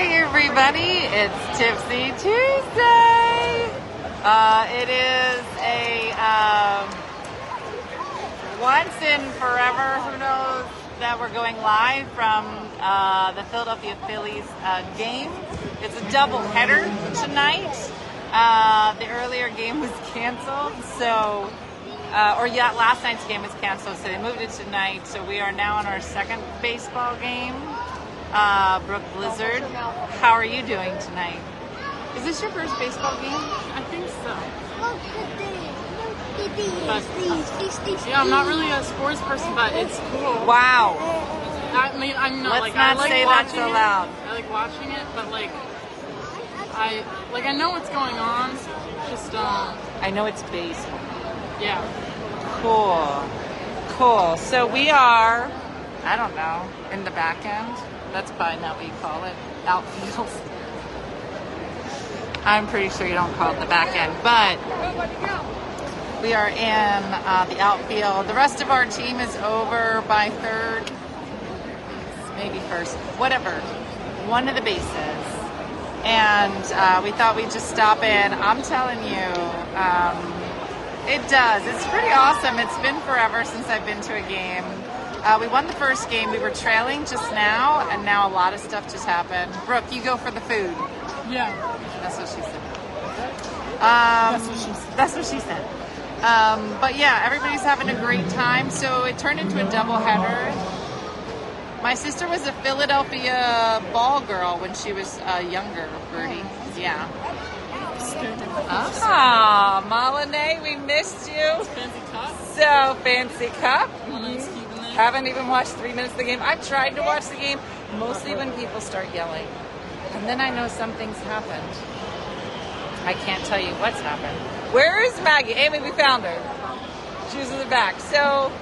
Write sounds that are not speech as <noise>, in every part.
Hey everybody, it's Tipsy Tuesday. Uh, it is a um, once in forever, who knows, that we're going live from uh, the Philadelphia Phillies uh, game. It's a double header tonight. Uh, the earlier game was canceled, so uh, or yeah, last night's game was canceled, so they moved it tonight. So we are now on our second baseball game. Uh, Brooke Blizzard, how are you doing tonight? Is this your first baseball game? I think so. But, Yeah, I'm not really a sports person, but it's cool. Wow. I mean, I'm not Let's like not I like say that watching so it. loud. I like watching it, but like I like I know what's going on. Just um, I know it's baseball. yeah. Cool. Cool. So we are, I don't know, in the back end. That's probably not what you call it. Outfield. I'm pretty sure you don't call it the back end, but we are in uh, the outfield. The rest of our team is over by third, maybe first, whatever, one of the bases. And uh, we thought we'd just stop in. I'm telling you, um, it does. It's pretty awesome. It's been forever since I've been to a game. Uh, we won the first game. We were trailing just now, and now a lot of stuff just happened. Brooke, you go for the food. Yeah. That's what she said. Um, That's what she said. That's what she said. Um, but yeah, everybody's having a great time. So it turned into a doubleheader. My sister was a Philadelphia ball girl when she was uh, younger, Birdie. Yeah. Ah, Molinay, we missed you. Fancy cup. So fancy cup. Haven't even watched three minutes of the game. I've tried to watch the game mostly when people start yelling. And then I know something's happened. I can't tell you what's happened. Where is Maggie? Amy, we found her. She was in the back. So,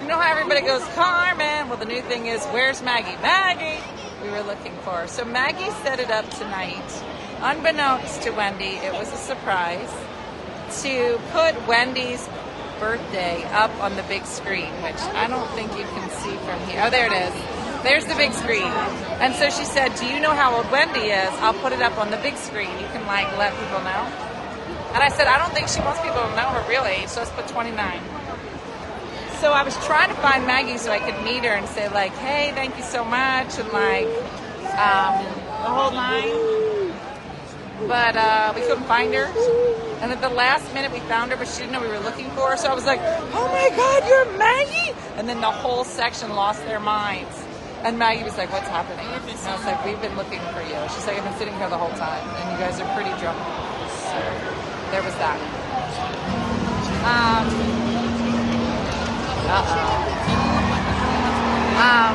you know how everybody goes, Carmen? Well, the new thing is, where's Maggie? Maggie! We were looking for. So, Maggie set it up tonight. Unbeknownst to Wendy, it was a surprise to put Wendy's birthday up on the big screen, which I don't think you can see from here. Oh, there it is. There's the big screen. And so she said, Do you know how old Wendy is? I'll put it up on the big screen. You can, like, let people know. And I said, I don't think she wants people to know her real age, so let's put 29. So I was trying to find Maggie so I could meet her and say, like, hey, thank you so much, and like, um, the whole nine but uh, we couldn't find her. And at the last minute, we found her, but she didn't know we were looking for her. So I was like, "Oh my God, you're Maggie!" And then the whole section lost their minds. And Maggie was like, "What's happening?" And I was like, "We've been looking for you." She's like, "I've been sitting here the whole time, and you guys are pretty drunk." So there was that. Um. Uh oh. Um.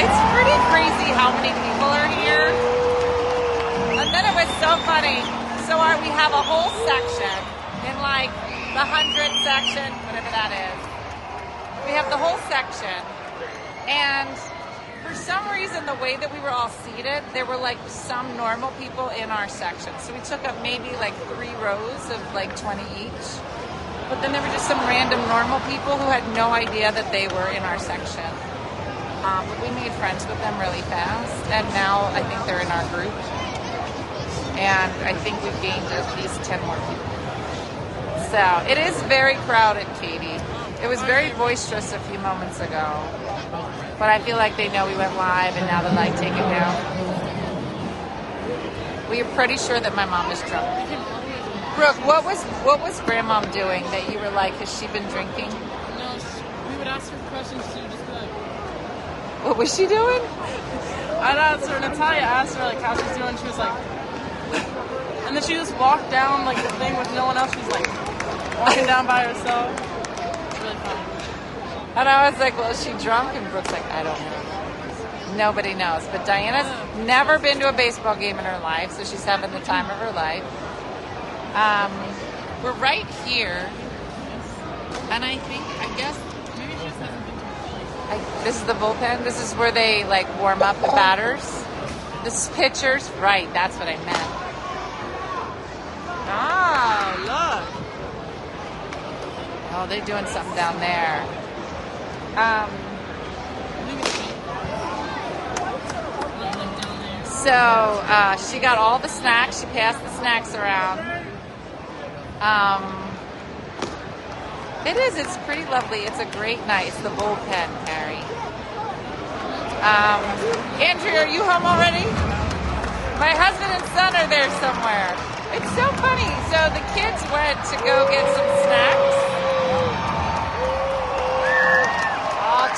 It's pretty crazy how many people are here. Then it was so funny. So our, we have a whole section in like the hundred section, whatever that is. We have the whole section, and for some reason, the way that we were all seated, there were like some normal people in our section. So we took up maybe like three rows of like 20 each. But then there were just some random normal people who had no idea that they were in our section. Um, but we made friends with them really fast, and now I think they're in our group. And I think we've gained at least 10 more people. So it is very crowded, Katie. It was very boisterous a few moments ago. But I feel like they know we went live and now they're like, take it down. We are pretty sure that my mom is drunk. Brooke, what was what was grandma doing that you were like, has she been drinking? No, we would ask her questions. She would just be like, What was she doing? I'd ask her. Natalia asked her like how she's doing. She was like, and then she just walked down like the thing with no one else. She's like walking down by herself. It's really funny. And I was like, well, is she drunk? And Brooke's like, I don't know. Nobody knows. But Diana's never been to a baseball game in her life, so she's having the time of her life. Um, we're right here. And I think, I guess, Maybe she just hasn't been to this is the bullpen. This is where they like warm up the batters. This is pitchers. Right, that's what I meant. Ah, look. Oh, they're doing something down there. Um, So uh, she got all the snacks. She passed the snacks around. Um, it is. It's pretty lovely. It's a great night. It's the bullpen, Harry. Um, Andrew, are you home already? My husband and son are there somewhere. It's so funny. So the kids went to go get some snacks.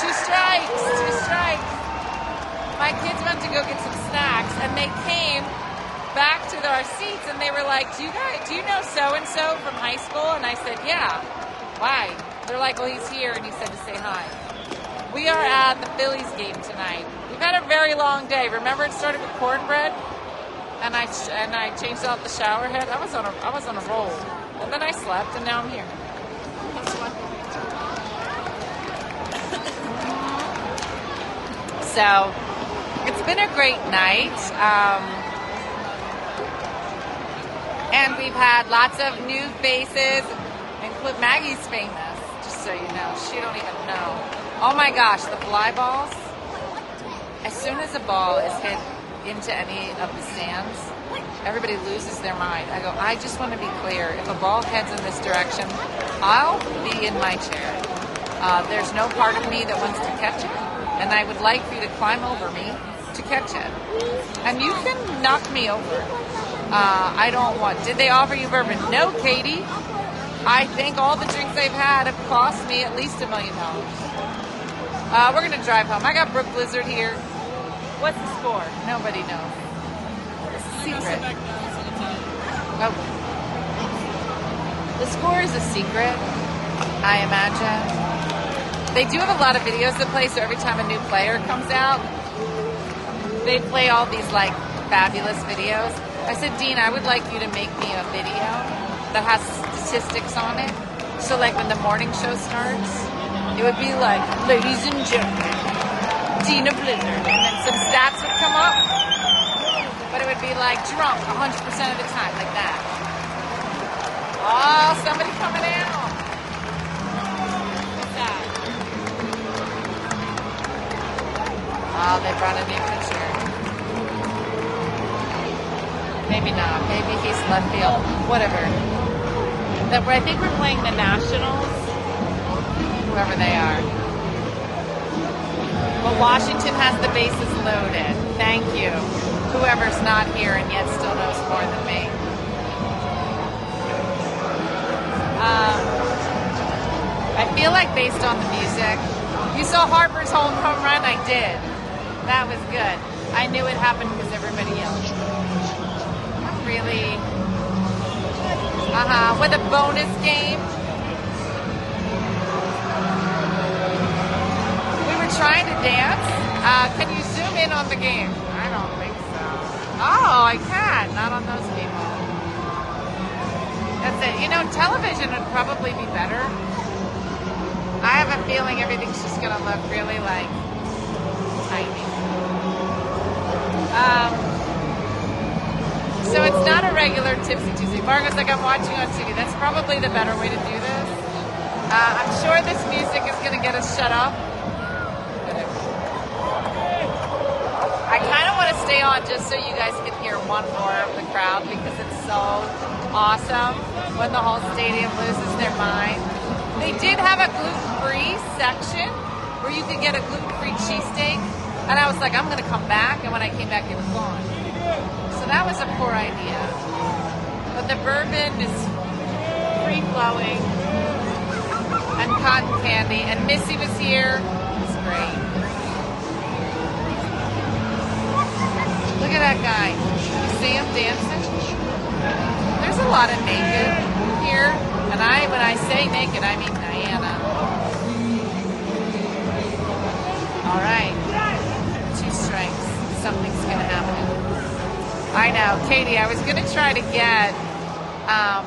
Two strikes, two strikes. My kids went to go get some snacks and they came back to our seats and they were like, Do you guys do you know so and so from high school? And I said, Yeah. Why? They're like, Well he's here and he said to say hi. We are at the Phillies game tonight. We've had a very long day. Remember it started with cornbread? And I and I changed out the shower head. I was on a I was on a roll. And then I slept and now I'm here. So it's been a great night. Um, and we've had lots of new faces. Include Maggie's famous, just so you know. She don't even know. Oh my gosh, the fly balls. As soon as a ball is hit into any of the stands, everybody loses their mind. I go, I just want to be clear. If a ball heads in this direction, I'll be in my chair. Uh, there's no part of me that wants to catch it, and I would like for you to climb over me to catch it. And you can knock me over. Uh, I don't want. Did they offer you bourbon? No, Katie. I think all the drinks they've had have cost me at least a million dollars. Uh, we're gonna drive home. I got Brooke Blizzard here. What's the score? Nobody knows. It's a secret. Oh. The score is a secret, I imagine. They do have a lot of videos to play, so every time a new player comes out, they play all these like fabulous videos. I said, Dean, I would like you to make me a video that has statistics on it. So like when the morning show starts, it would be like, ladies and gentlemen, Dena Blizzard, and then some stats would come up. But it would be like drunk 100% of the time, like that. Oh, somebody coming out. Oh, they brought a new pitcher. Maybe not. Maybe he's left field. Whatever. I think we're playing the Nationals. Whoever they are. But Washington has the bases loaded. Thank you. Whoever's not here and yet still knows more than me. Um, I feel like based on the music, you saw Harper's home run. I did. That was good. I knew it happened because everybody yelled. Really? Uh huh. With a bonus game. We were trying to dance. Uh, can you zoom in on the game? I don't think so. Oh, I can. Not on those people. That's it. You know, television would probably be better. I have a feeling everything's just gonna look really like tiny. Um, so it's not a regular Tipsy Tuesday. Margaret's like, I'm watching on TV. That's probably the better way to do this. Uh, I'm sure this music is gonna get us shut up. I kind of want to stay on just so you guys can hear one more of the crowd because it's so awesome when the whole stadium loses their mind. They did have a gluten-free section where you could get a gluten-free cheesesteak, and I was like, I'm gonna come back, and when I came back, it was gone. So that was a poor idea. But the bourbon is free-flowing, and cotton candy, and Missy was here. It's great. Look at that guy. You see him dancing? There's a lot of naked here. And I, when I say naked, I mean Diana. All right. Two strikes. Something's going to happen. I know. Katie, I was going to try to get um,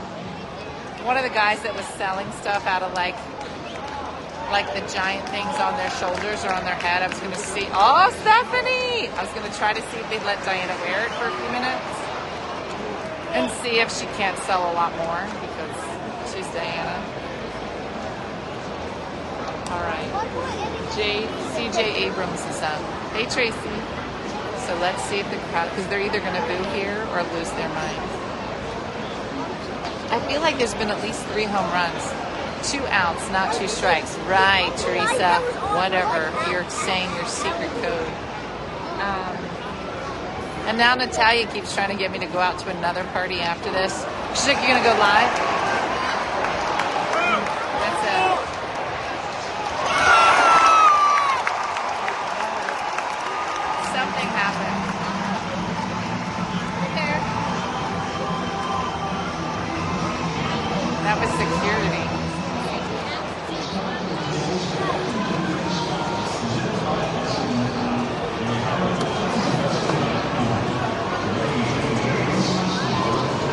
one of the guys that was selling stuff out of like like the giant things on their shoulders or on their head. I was going to see. Oh, Stephanie! I was going to try to see if they'd let Diana wear it for a few minutes and see if she can't sell a lot more because she's Diana. All right. J. C. J. Abrams is up. Hey, Tracy. So let's see if the crowd, because they're either going to boo here or lose their minds. I feel like there's been at least three home runs. Two outs, not two strikes. Right, Teresa. Whatever. You're saying your secret code. Um, and now Natalia keeps trying to get me to go out to another party after this. She's like, you're going to go live? That's it. That was security.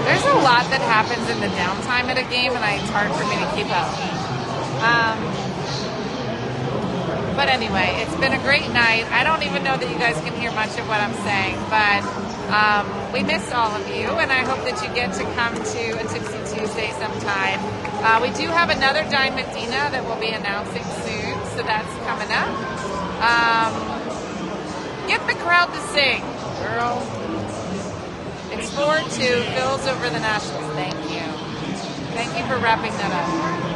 There's a lot that happens in the downtime at a game, and it's hard for me to keep up. Um, but anyway, it's been a great night. I don't even know that you guys can hear much of what I'm saying, but um, we miss all of you, and I hope that you get to come to a Tipsy Tuesday sometime. Uh, we do have another Dine Medina that we'll be announcing soon, so that's coming up. Um, get the crowd to sing, girl. It's 4 2. Phil's over the Nationals. Thank you. Thank you for wrapping that up.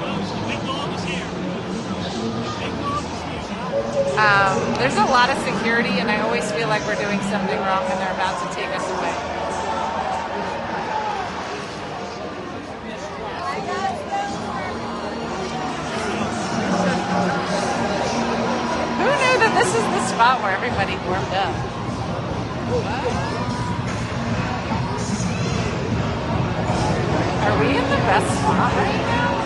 Um, there's a lot of security, and I always feel like we're doing something wrong and they're about to take us away. Who knew that this is the spot where everybody warmed up? Are we in the best spot right now?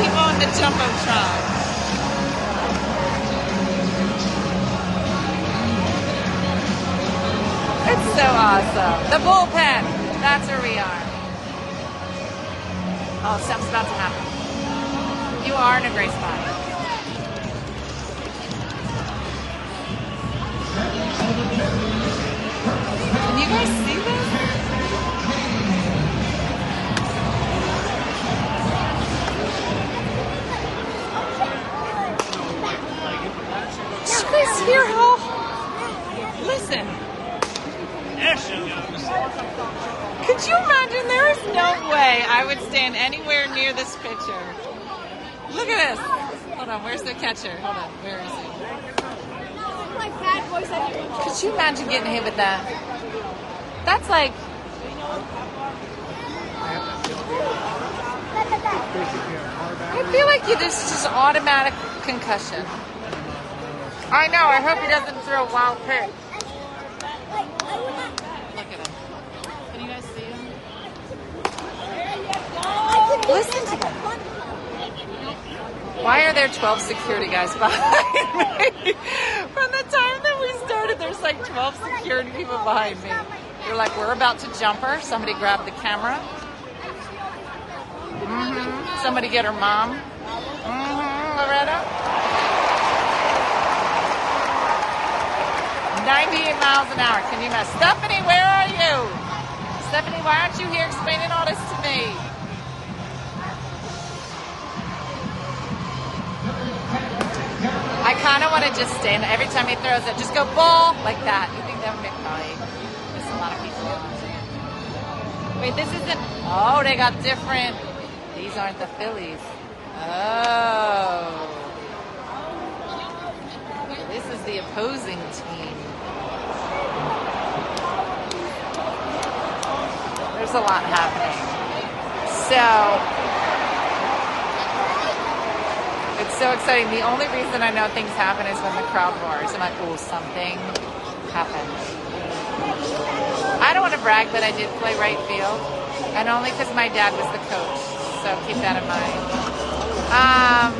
People in the jumbotron. It's so awesome. The bullpen. That's where we are. Oh, something's about to happen. You are in a great spot. Can you guys this pitcher. Look at this. Hold on, where's the catcher? Hold on, where is he? Could you imagine getting hit with that? That's like, I feel like you just just automatic concussion. I know. I hope he doesn't throw a wild pitch. Look at him. Can you guys see him? Listen to them. Why are there 12 security guys behind <laughs> me? From the time that we started, there's like 12 security people behind me. They're like, we're about to jump her. Somebody grab the camera. hmm Somebody get her mom. hmm Loretta. 98 miles an hour. Can you mess? Stephanie, where are you? Stephanie, why aren't you here explaining all this to me? Kind of want to just stand every time he throws it, just go ball like that. You think that would make probably there's a lot of people. Wait, this isn't. Oh, they got different. These aren't the Phillies. Oh, this is the opposing team. There's a lot happening. So. It's so exciting. The only reason I know things happen is when the crowd roars. I'm like, oh, something happened. I don't want to brag, but I did play right field, and only because my dad was the coach. So keep that in mind. Um,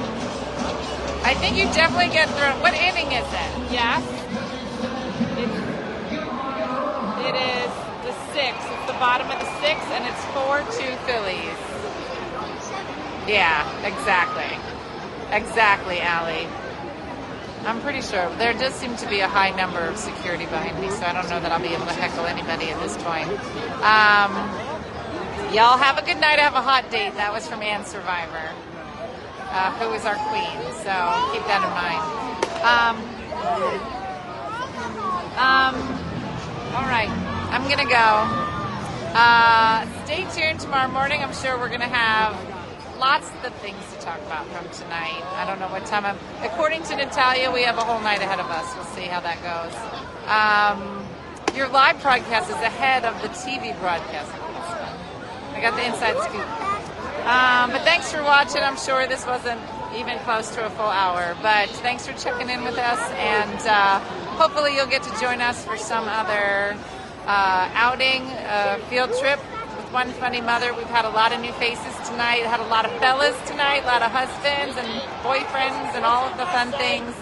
I think you definitely get through. What inning is it? Yes. It is the sixth. It's the bottom of the sixth, and it's four-two Phillies. Yeah, exactly. Exactly, Allie. I'm pretty sure. There does seem to be a high number of security behind me, so I don't know that I'll be able to heckle anybody at this point. Um, Y'all have a good night. Have a hot date. That was from Ann Survivor, uh, who is our queen. So keep that in mind. Um, um, all right, I'm gonna go. Uh, stay tuned tomorrow morning. I'm sure we're gonna have lots of things to talk about from tonight. I don't know what time I'm. According to Natalia, we have a whole night ahead of us. We'll see how that goes. Um, your live broadcast is ahead of the TV broadcast. I got the inside scoop. Um, but thanks for watching. I'm sure this wasn't even close to a full hour, but thanks for checking in with us, and uh, hopefully you'll get to join us for some other uh, outing, uh, field trip with One Funny Mother. We've had a lot of new faces tonight. Had a lot of fellas tonight, a lot of husbands and boyfriends, and all of the fun things.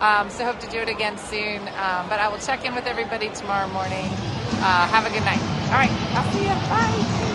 Um, so hope to do it again soon. Um, but I will check in with everybody tomorrow morning. Uh, have a good night. All right, I'll see you. Bye.